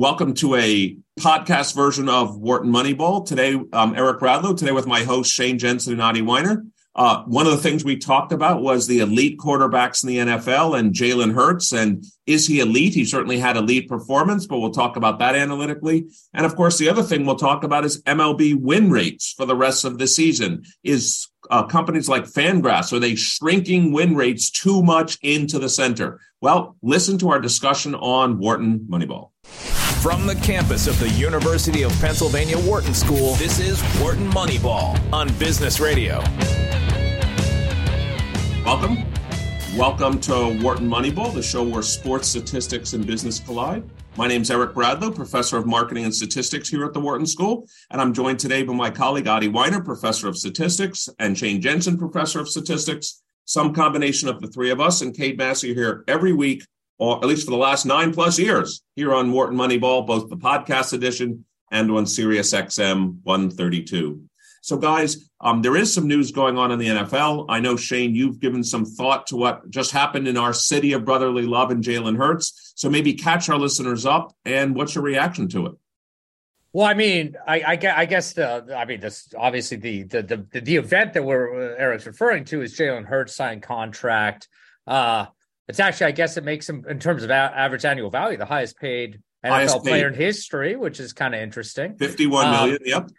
Welcome to a podcast version of Wharton Moneyball. Today, I'm Eric Bradlow. Today, with my host, Shane Jensen and Adi Wyner. Uh, one of the things we talked about was the elite quarterbacks in the NFL and Jalen Hurts. And is he elite? He certainly had elite performance, but we'll talk about that analytically. And of course, the other thing we'll talk about is MLB win rates for the rest of the season. Is uh, companies like Fangraphs, are they shrinking win rates too much into the center? Well, listen to our discussion on Wharton Moneyball. From the campus of the University of Pennsylvania Wharton School, this is Wharton Moneyball on Business Radio. Welcome. Welcome to Wharton Moneyball, the show where sports, statistics, and business collide. My name is Eric Bradlow, professor of marketing and statistics here at the Wharton School, and I'm joined today by my colleague Adi Wyner, professor of statistics, and Shane Jensen, professor of statistics. Some combination of the three of us and Cade Massey here every week, or at least for the last nine plus years, here on Wharton Moneyball, both the podcast edition and on Sirius XM 132. So, guys, um, there is some news going on in the NFL. I know, Shane, you've given some thought to what just happened in our city of brotherly love and Jalen Hurts. So, maybe catch our listeners up and what's your reaction to it? Well, I mean, I, I, I guess the, I mean, this obviously the the the, the event that we're uh, Eric's referring to is Jalen Hurts signed contract. Uh, it's actually, I guess, it makes him in terms of a- average annual value the highest paid NFL Highest player paid. in history, which is kind of interesting. Fifty-one Um, million. Yep.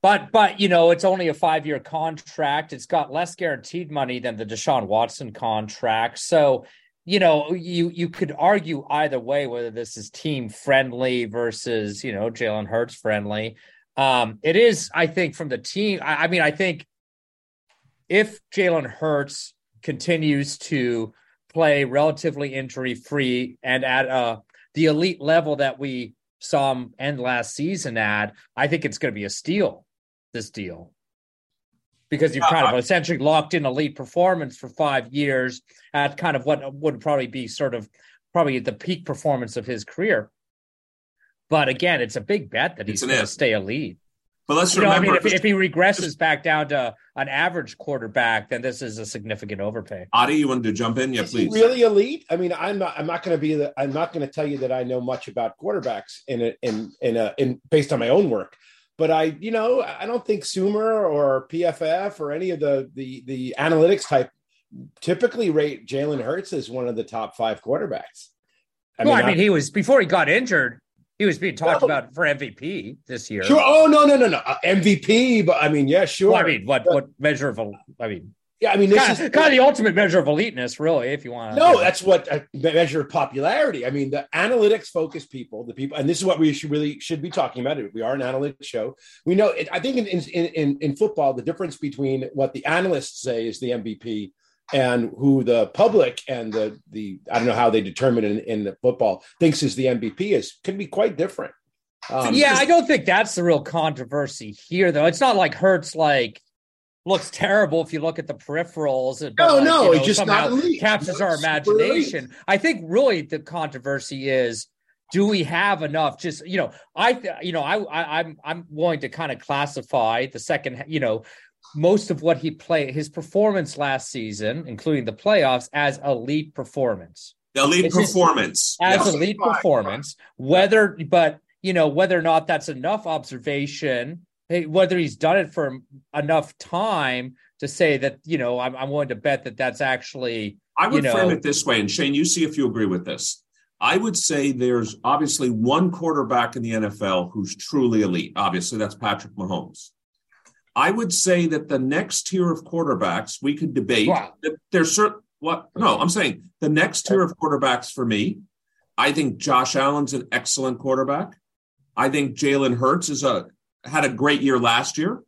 But but you know, it's only a five year contract. It's got less guaranteed money than the Deshaun Watson contract. So you know, you you could argue either way whether this is team friendly versus you know Jalen Hurts friendly. Um, it is, I think, from the team. I, I mean, I think if Jalen Hurts continues to play relatively injury free and at uh, the elite level that we saw him end last season at, I think it's going to be a steal. This deal because you've kind of essentially locked in elite performance for five years at kind of what would probably be sort of probably the peak performance of his career. But again, it's a big bet that he's going to stay elite. But let's You know, I mean, if, if he regresses back down to an average quarterback, then this is a significant overpay. Adi, you wanted to jump in? Yeah, Is he please. really elite? I mean, I'm not. I'm not going to be. The, I'm not going to tell you that I know much about quarterbacks in a, in in a, in based on my own work. But I, you know, I don't think Sumer or PFF or any of the the the analytics type typically rate Jalen Hurts as one of the top five quarterbacks. I well, I mean, he was before he got injured. He was being talked No. about for MVP this year. sure. Oh no, no, no, no. Uh, MVP, but I mean, yeah, sure. Well, I mean, what what measure of? I mean, yeah, I mean, this kind is of, kind of the ultimate measure of eliteness, really, if you want. to. No, that's what a measure of popularity. I mean, the analytics focused people, the people, and this is what we should really should be talking about. We are an analytics show. We know. It, I think in, in in in football, the difference between what the analysts say is the MVP and who the public and the the I don't know how they determine in, in the football thinks is the MVP is can be quite different. Um, yeah, I don't think that's the real controversy here, though. It's not like Hurts like looks terrible if you look at the peripherals. and- but, No, like, no, you know, just not elite. Captures No, our imagination. I think really the controversy is. Do we have enough? Just you know, I th- you know, I, I I'm I'm willing to kind of classify the second. You know, most of what he played, his performance last season, including the playoffs, as elite performance The elite It's just- performance. as Yes. elite Fine, performance. Whether, but you know, whether or not that's enough observation, hey, whether he's done it for enough time to say that you know, I'm, I'm willing to bet that that's actually I would you frame know- it this way, and Shane, you see if you agree with this. I would say there's obviously one quarterback in the NFL who's truly elite. Obviously, that's Patrick Mahomes. I would say that the next tier of quarterbacks we could debate Wow. that there's certain what no, I'm saying the next tier of quarterbacks for me, I think Josh Allen's an excellent quarterback. I think Jalen Hurts is a had a great year last year.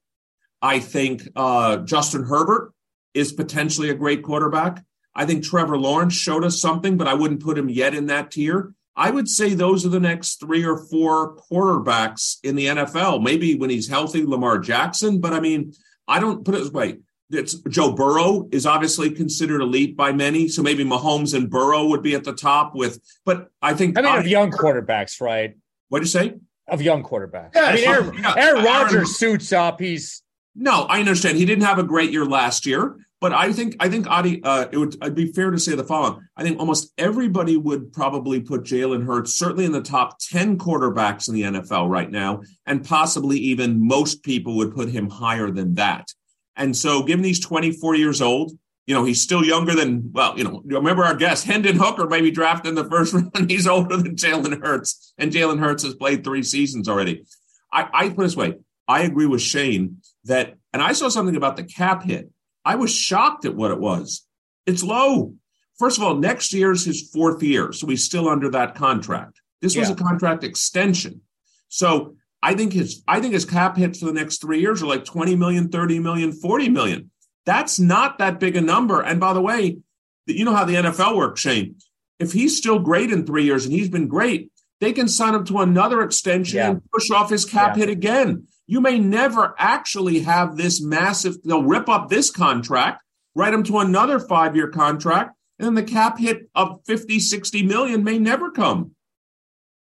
I think uh, Justin Herbert is potentially a great quarterback. I think Trevor Lawrence showed us something, but I wouldn't put him yet in that tier. I would say those are the next three or four quarterbacks in the NFL. Maybe when he's healthy, Lamar Jackson, but I mean, I don't put it this way. It's Joe Burrow is obviously considered elite by many, so maybe Mahomes and Burrow would be at the top with. But I think I mean, of young quarterbacks, right? What do you say? Of young quarterbacks. Yeah, I mean. Aaron, Yeah, Aaron Aaron- Rodgers suits up. He's No, I understand. He didn't have a great year last year, But I think I think Adi, uh, it would I'd be fair to say the following. I think almost everybody would probably put Jalen Hurts certainly in the top ten quarterbacks in the NFL right now, and possibly even most people would put him higher than that. And so, given he's 24 years old, you know he's still younger than well, you know. Remember our guest Hendon Hooker, maybe drafted in the first round. He's older than Jalen Hurts, and Jalen Hurts has played three seasons already. I, I put this way: I agree with Shane that, and I saw something about the cap hit I was shocked at what it was. It's low. First of all, next year's his fourth year, so he's still under that contract. This yeah. was a contract extension. So I think his I think his cap hits for the next three years are like 20 million, 30 million, 40 million. That's not that big a number. And by the way, you know how the NFL works, Shane. If he's still great in three years and he's been great, they can sign him to another extension yeah. and push off his cap yeah. hit again. You may never actually have this massive, they'll rip up this contract, write them to another five year contract, and then the cap hit of 50, 60 million may never come.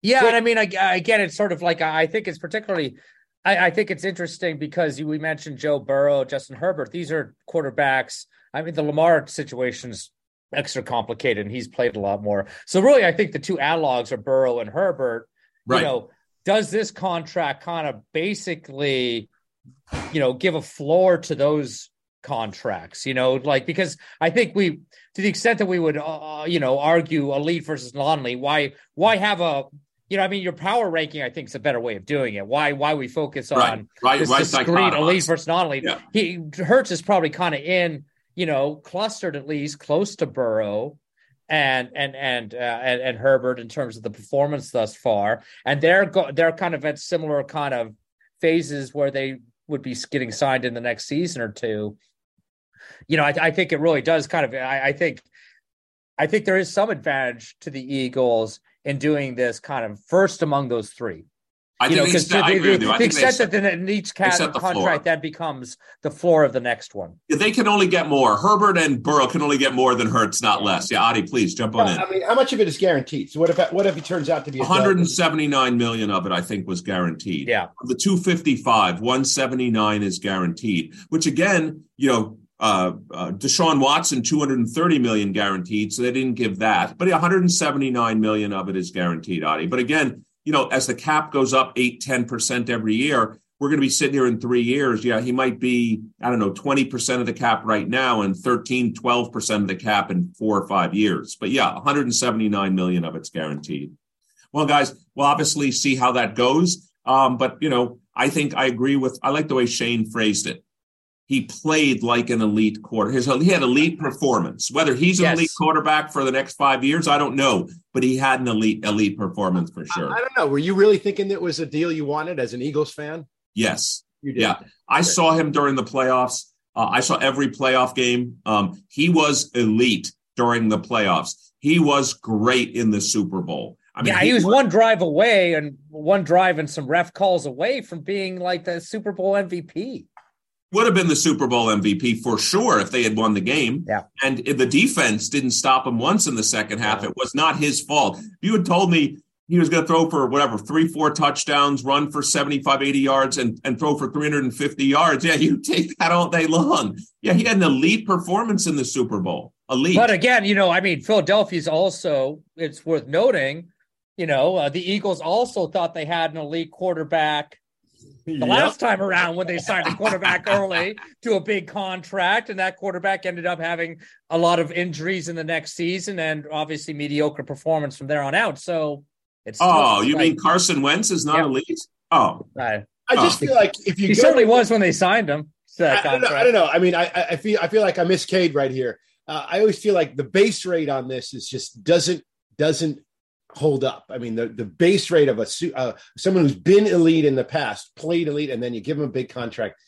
Yeah. and I mean, again, it's sort of like, I think it's particularly, I, I think it's interesting because we mentioned Joe Burrow, Justin Herbert. These are quarterbacks. I mean, the Lamar situation's extra complicated and he's played a lot more. So really, I think the two analogs are Burrow and Herbert. Right. You know, does this contract kind of basically, you know, give a floor to those contracts? You know, like because I think we, to the extent that we would, uh, you know, argue elite versus non-elite, why why have a you know, I mean, your power ranking, I think, is a better way of doing it. Why why we focus on right, right, this right discrete elite versus non-elite? Yeah. He Hurts is probably kind of in you know, clustered at least close to Burrow and and and uh, and, and Herbert in terms of the performance thus far, and they're go- they're kind of at similar kind of phases where they would be getting signed in the next season or two. You know, I, I think it really does kind of. I, I think, I think there is some advantage to the Eagles in doing this kind of first among those three. I you know, because the, the, the, the extent that then each cat contract that becomes the floor of the next one. Yeah, they can only get more. Herbert and Burrow can only get more than Hurts, not less. Yeah, Adi, please jump on in. I mean, how much of it is guaranteed? So what if what if he turns out to be 179 million of it? I think was guaranteed. Yeah, the 255, 179 is guaranteed. Which again, you know, uh, uh, Deshaun Watson, 230 million guaranteed, so they didn't give that. But 179 million of it is guaranteed, Adi. But again, you know, as the cap goes up eight, 10% every year, we're going to be sitting here in three years. Yeah, he might be, I don't know, 20% of the cap right now and 13, 12% of the cap in four or five years. But yeah, 179 million of it's guaranteed. Well, guys, we'll obviously see how that goes. Um, but, you know, I think I agree with, I like the way Shane phrased it he played like an elite quarter. His, he had elite performance. Whether he's an yes. elite quarterback for the next five years, I don't know, but he had an elite elite performance for sure. I, I don't know. Were you really thinking that was a deal you wanted as an Eagles fan? Yes. You did. Yeah, I saw him during the playoffs. Uh, I saw every playoff game. Um, he was elite during the playoffs. He was great in the Super Bowl. I mean, yeah, he, he was, was one drive away and one drive and some ref calls away from being like the Super Bowl MVP would have been the Super Bowl MVP for sure if they had won the game. Yeah. And the defense didn't stop him once in the second half. It was not his fault. If you had told me he was going to throw for whatever, three, four touchdowns, run for 75, 80 yards, and, and throw for 350 yards, yeah, you take that all day long. Yeah, he had an elite performance in the Super Bowl. Elite. But again, you know, I mean, Philadelphia's also, it's worth noting, you know, uh, the Eagles also thought they had an elite quarterback the yep. last time around when they signed a quarterback early to a big contract, and that quarterback ended up having a lot of injuries in the next season and obviously mediocre performance from there on out. So it's oh, you like, mean Carson Wentz is not yeah. elite? Oh, I, I just oh. feel like if you he certainly was when they signed him. I, I, don't know, I, don't know, I mean, I, I feel I feel like I miss Cade right here. Uh, I always feel like the base rate on this is just doesn't doesn't hold up. I mean, the, the base rate of a uh, someone who's been elite in the past, played elite, and then you give them a big contract.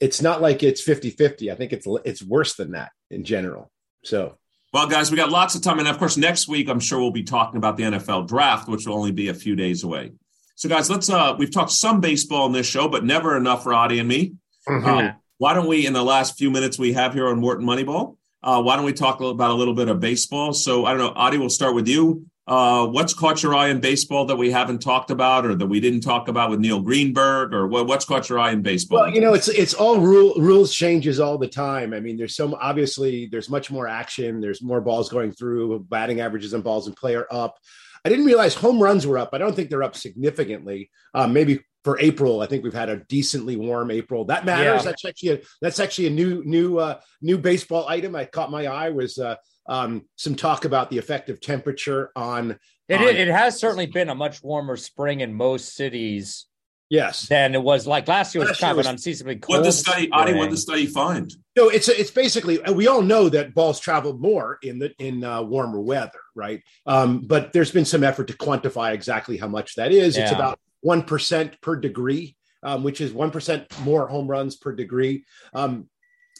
It's not like it's 50 50. I think it's it's worse than that in general. So, well, guys, we got lots of time. And of course, next week, I'm sure we'll be talking about the NFL draft, which will only be a few days away. So, guys, let's, uh, we've talked some baseball in this show, but never enough for Adi and me. Mm-hmm. Um, why don't we, in the last few minutes we have here on Wharton Moneyball, uh, why don't we talk about a little bit of baseball? So, I don't know, Adi, we'll start with you Uh, what's caught your eye in baseball that we haven't talked about, or that we didn't talk about with Neil Greenberg, or what, what's caught your eye in baseball? Well, you know, it's it's all rule rules changes all the time. I mean, there's some obviously there's much more action. There's more balls going through. Batting averages and balls and play are up. I didn't realize home runs were up. I don't think they're up significantly. Um, maybe for April, I think we've had a decently warm April. That matters. Yeah. That's actually a, that's actually a new new uh, new baseball item. I caught my eye was. Uh, um, some talk about the effect of temperature on. It, on, it has certainly been a much warmer spring in most cities. Yes, than it was like last year was last kind of an unseasonably cold. What the study, Adi, what the study find? No, it's it's basically we all know that balls travel more in the in uh, warmer weather, right? Um, but there's been some effort to quantify exactly how much that is. Yeah. It's about one percent per degree, um, which is one percent more home runs per degree. Um,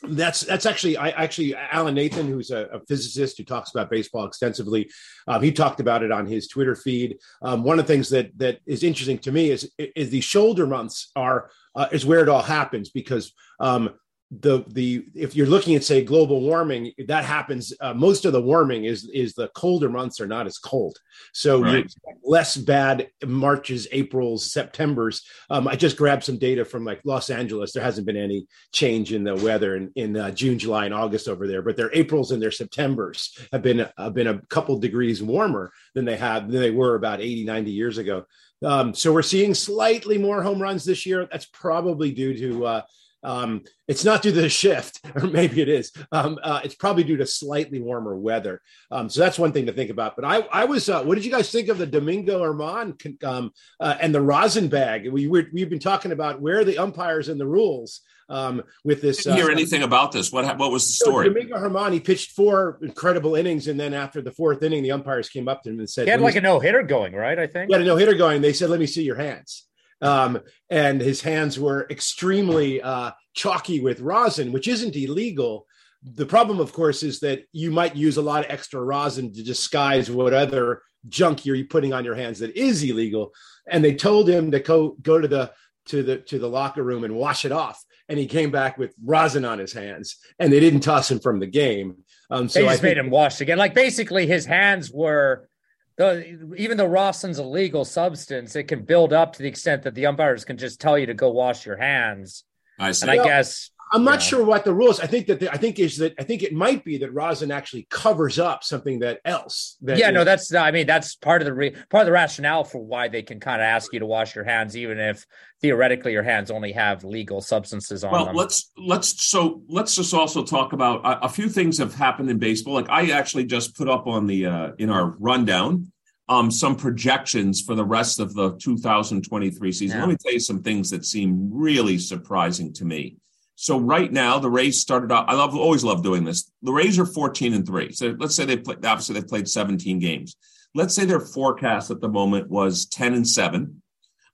that's that's actually I actually Alan Nathan, who's a, a physicist who talks about baseball extensively. Um, he talked about it on his Twitter feed. Um, one of the things that that is interesting to me is is the shoulder months are uh, is where it all happens because um, the the if you're looking at say global warming that happens uh, most of the warming is is the colder months are not as cold. So right. less bad marches aprils septembers. Um, i just grabbed some data from like los angeles. There hasn't been any change in the weather in, in uh, june july and august over there but their aprils and their septembers have been have been a couple degrees warmer than they had than they were about 80 90 years ago. Um, so we're seeing slightly more home runs this year. That's probably due to uh, um, it's not due to the shift, or maybe it is. Um, uh, it's probably due to slightly warmer weather. Um, so that's one thing to think about. But I, I was, uh, what did you guys think of the Domingo Germán um, uh, and the rosin bag? We were, we've been talking about where are the umpires and the rules um, with this. Didn't hear uh, anything about this. What what was the story? So Domingo Germán he pitched four incredible innings, and then after the fourth inning, the umpires came up to him and said, "He had like a no hitter going, right? I think he had a no hitter going." They said, "Let me see your hands." Um, and his hands were extremely uh, chalky with rosin, which isn't illegal. The problem, of course, is that you might use a lot of extra rosin to disguise what other junk you're putting on your hands that is illegal. And they told him to go go to the to the to the locker room and wash it off. And he came back with rosin on his hands, and they didn't toss him from the game. Um, so they just I made him wash again. Like basically, his hands were the, even though rosin's a legal substance, it can build up to the extent that the umpires can just tell you to go wash your hands. I see. And I guess I'm not sure what the rules. I think that the, I think is that I think it might be that rosin actually covers up something that else. That yeah, is, no, that's I mean that's part of the re, part of the rationale for why they can kind of ask you to wash your hands, even if theoretically your hands only have legal substances on well, them. Well, let's let's so let's just also talk about a, a, few things have happened in baseball. Like I actually just put up on the uh, in our rundown um, some projections for the rest of the 2023 season. Yeah. Let me tell you some things that seem really surprising to me. So right now, the Rays started out. I love always love doing this. The Rays are 14 and three. So let's say they played. Obviously, they've played 17 games. Let's say their forecast at the moment was 10 and seven,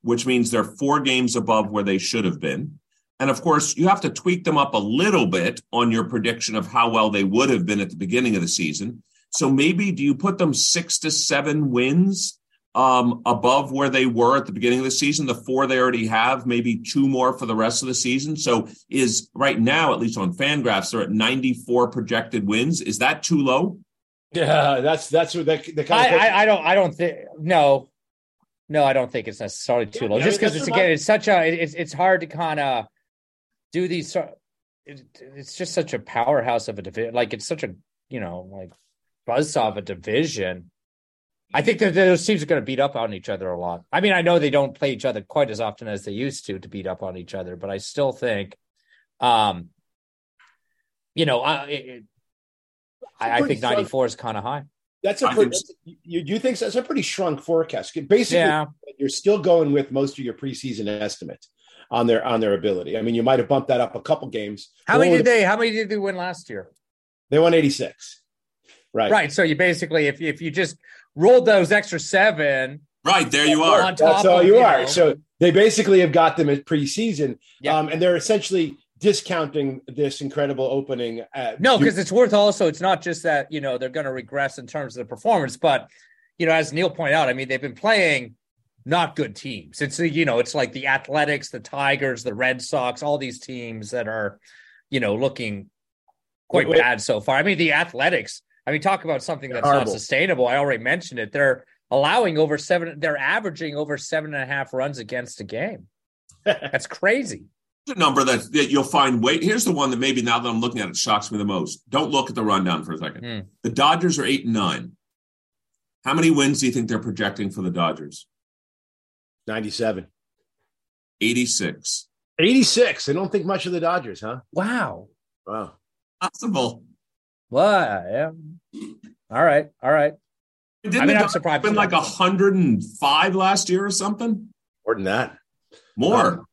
which means they're four games above where they should have been. And of course, you have to tweak them up a little bit on your prediction of how well they would have been at the beginning of the season. So maybe do you put them six to seven wins um, above where they were at the beginning of the season? The four they already have, maybe two more for the rest of the season. So is right now, at least on Fangraphs, they're at 94 projected wins. Is that too low? Yeah, that's that's what the, the kind I, I, I don't I don't think no. No, I don't think it's necessarily too low. Yeah, Just because it's again, it's such a it's it's hard to kind of do these. It, it's just such a powerhouse of a division. Like it's such a you know like buzzsaw of a division. I think that those teams are going to beat up on each other a lot. I mean, I know they don't play each other quite as often as they used to to beat up on each other, but I still think, um, you know, I, it, I, I think 94 is kind of high. That's a pretty, you, you think so? that's a pretty shrunk forecast. Basically, yeah. you're still going with most of your preseason estimates on their on their ability. I mean, you might have bumped that up a couple games. How many did they? How many did they win last year? They won 86. Right. Right. So you basically, if if you just rolled those extra seven, right there you are. On top That's all of, you, you are. Know, so they basically have got them at preseason, yep. um, and they're essentially discounting this incredible opening. no, because it's worth also. It's not just that you know they're going to regress in terms of the performance, but you know, as Neil pointed out, I mean, they've been playing not good teams. It's you know, it's like the Athletics, the Tigers, the Red Sox, all these teams that are, you know, looking quite wait, wait. bad so far. I mean, the Athletics I mean, talk about something that's not sustainable. I already mentioned it. They're allowing over seven, they're averaging over seven and a half runs against a game. That's crazy. The number that, that you'll find wait here's the one that maybe now that I'm looking at it shocks me the most. Don't look at the rundown for a second. Mm. The Dodgers are eight and nine. How many wins do you think they're projecting for the Dodgers? 97. 86. 86. I don't think much of the Dodgers, huh? Wow. Wow. Possible. Well, yeah. All right. All right. Didn't I mean, I'm surprised. Been like 105 last year or something. More than that. More. Um,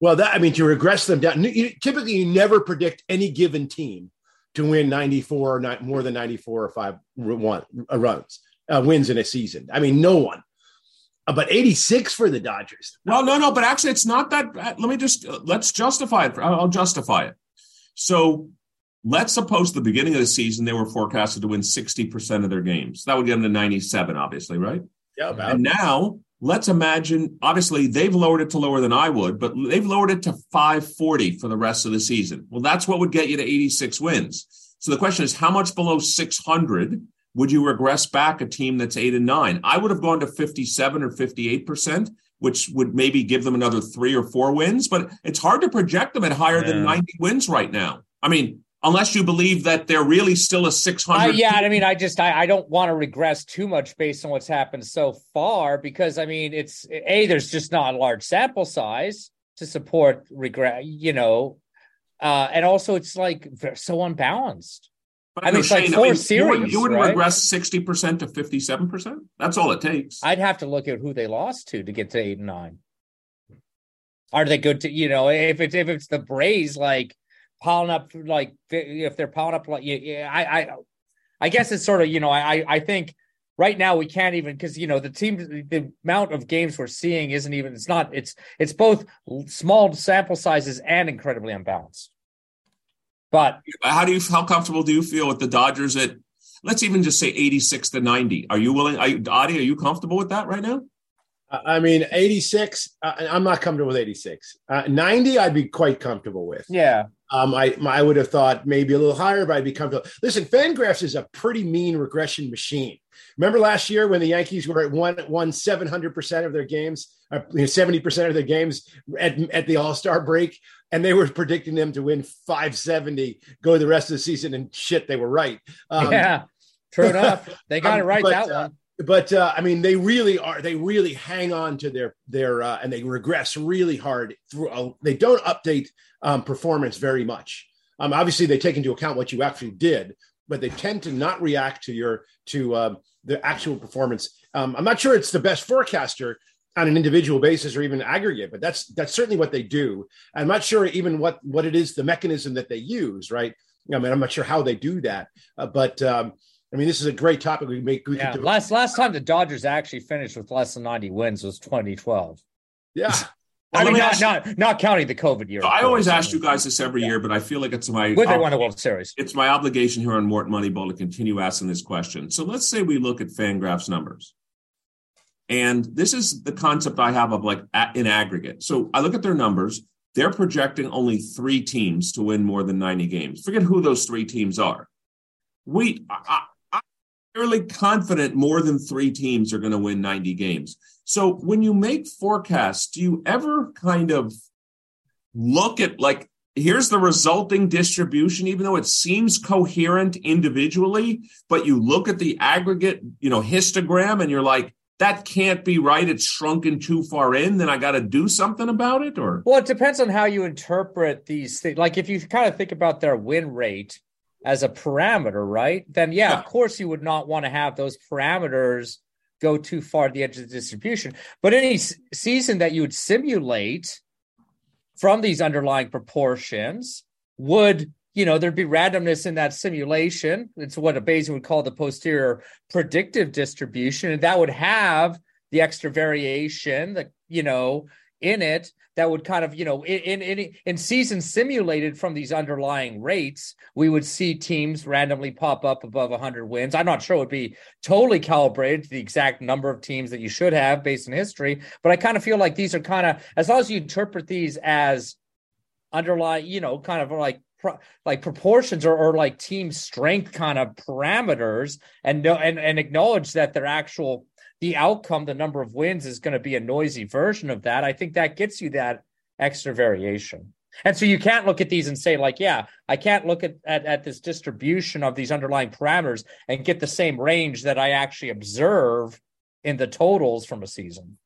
well, that I mean, to regress them down. You, typically, you never predict any given team to win 94 or not more than 94 or five one, uh, runs uh, wins in a season. I mean, no one. Uh, but 86 for the Dodgers. Well, no, no, but actually, it's not that. Let me just uh, let's justify it. I'll justify it. So let's suppose the beginning of the season they were forecasted to win 60% of their games. That would get them to 97, obviously, right? Yeah. About. And now let's imagine, obviously, they've lowered it to lower than I would, but they've lowered it to 540 for the rest of the season. Well, that's what would get you to 86 wins. So the question is, how much below 600 would you regress back a team that's eight and nine? I would have gone to 57 or 58%, which would maybe give them another three or four wins, but it's hard to project them at higher yeah. than 90 wins right now. I mean, unless you believe that they're really still a 600 uh, yeah i mean i just I, I don't want to regress too much based on what's happened so far because i mean it's a there's just not a large sample size to support regret you know uh and also it's like so unbalanced but I mean, it's like four I mean, series. You wouldn't, you wouldn't right? regress sixty percent to fifty-seven percent. That's all it takes. I'd have to look at who they lost to to get to eight and nine. Are they good to you know if it's if it's the Braves like piling up like if they're piling up like yeah, I I I guess it's sort of you know I I think right now we can't even because you know the team the amount of games we're seeing isn't even it's not it's it's both small sample sizes and incredibly unbalanced. But how do you how comfortable do you feel with the Dodgers at let's even just say 86 to 90? Are you willing? Are you, Adi, are you comfortable with that right now? I mean, 86, uh, I'm not comfortable with 86. Uh, 90, I'd be quite comfortable with. Yeah. Um, I, I would have thought maybe a little higher, but I'd be comfortable. Listen, Fangraphs is a pretty mean regression machine. Remember last year when the Yankees were at one, one 700% of their games, uh, 70% of their games at, at the All Star break, and they were predicting them to win 570, go the rest of the season, and shit, they were right. Um, yeah, true enough. They got um, it right but, that uh, one but uh, I mean, they really are. They really hang on to their their uh, and they regress really hard. Through uh, they don't update um, performance very much. Um, obviously, they take into account what you actually did, but they tend to not react to your to uh, the actual performance. Um, I'm not sure it's the best forecaster on an individual basis or even aggregate, but that's that's certainly what they do. I'm not sure even what what it is the mechanism that they use. Right? I mean, I'm not sure how they do that, uh, but um, I mean, this is a great topic. We make we yeah. last last time the Dodgers actually finished with less than 90 wins was 2012. Yeah. I mean, not, not not counting the COVID year. I always ask you guys this every yeah. year, but I feel like it's my when they won the World Series. It's my obligation here on Wharton Moneyball to continue asking this question. So let's say we look at Fangraphs numbers, and this is the concept I have of like in aggregate. So I look at their numbers; they're projecting only three teams to win more than ninety games. Forget who those three teams are. We, I, fairly confident more than three teams are going to win 90 games. So when you make forecasts, do you ever kind of look at like, here's the resulting distribution, even though it seems coherent individually, but you look at the aggregate, you know, histogram and you're like, that can't be right. It's shrunken too far in. Then I got to do something about it. Or well, it depends on how you interpret these things. Like if you kind of think about their win rate, as a parameter, right? Then yeah, of course you would not want to have those parameters go too far to the edge of the distribution. But any s- season that you would simulate from these underlying proportions would, you know, there'd be randomness in that simulation. It's what a Bayesian would call the posterior predictive distribution, and that would have the extra variation that you know in it that would kind of you know in in in seasons simulated from these underlying rates we would see teams randomly pop up above 100 wins. I'm not sure it would be totally calibrated to the exact number of teams that you should have based on history but i kind of feel like these are kind of as long as you interpret these as underlying you know kind of like like proportions or, or like team strength kind of parameters and and, and acknowledge that their actual the outcome, the number of wins is going to be a noisy version of that. I think that gets you that extra variation. And so you can't look at these and say, like, yeah, I can't look at, at, at this distribution of these underlying parameters and get the same range that I actually observe in the totals from a season.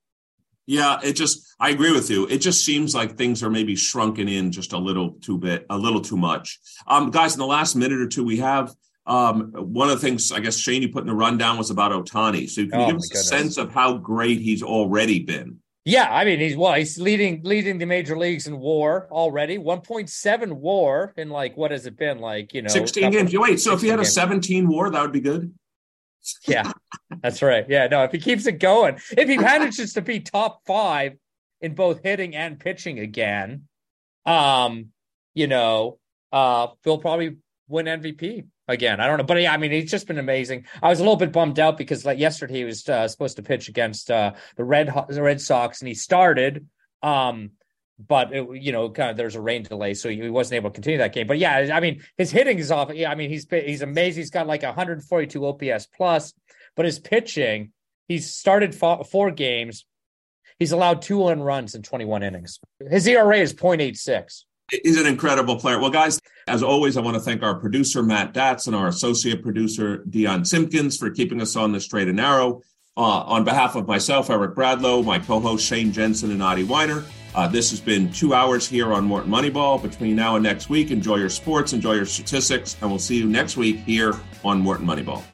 Yeah, it just I agree with you. It just seems like things are maybe shrunken in just a little too bit, a little too much. Um, guys, in the last minute or two, we have um, one of the things I guess Shane you put in the rundown was about Ohtani. So can you oh, give us goodness. a sense of how great he's already been? Yeah, I mean he's well, he's leading leading the major leagues in WAR already. One point seven WAR in like what has it been like? You know, sixteen games. Wait, so if he had a seventeen WAR, that would be good. yeah, that's right. Yeah, no, if he keeps it going, if he manages to be top five in both hitting and pitching again, um, you know, uh, he'll probably win MVP again. I don't know, but yeah, I mean, he's just been amazing. I was a little bit bummed out because like yesterday he was uh, supposed to pitch against uh, the Red the Red Sox, and he started. Um, but it, you know, kind of there's a rain delay, so he wasn't able to continue that game. But yeah, I mean, his hitting is off. Yeah, I mean, he's he's amazing. He's got like 142 OPS plus, but his pitching, he's started four games. He's allowed two earned runs in 21 innings. His ERA is 0.86. He's an incredible player. Well, guys, as always, I want to thank our producer, Matt Datz, and our associate producer, Dion Simpkins, for keeping us on the straight and narrow. Uh, on behalf of myself, Eric Bradlow, my co host, Shane Jensen, and Adi Wyner, uh, this has been two hours here on Wharton Moneyball. Between now and next week, enjoy your sports, enjoy your statistics, and we'll see you next week here on Wharton Moneyball.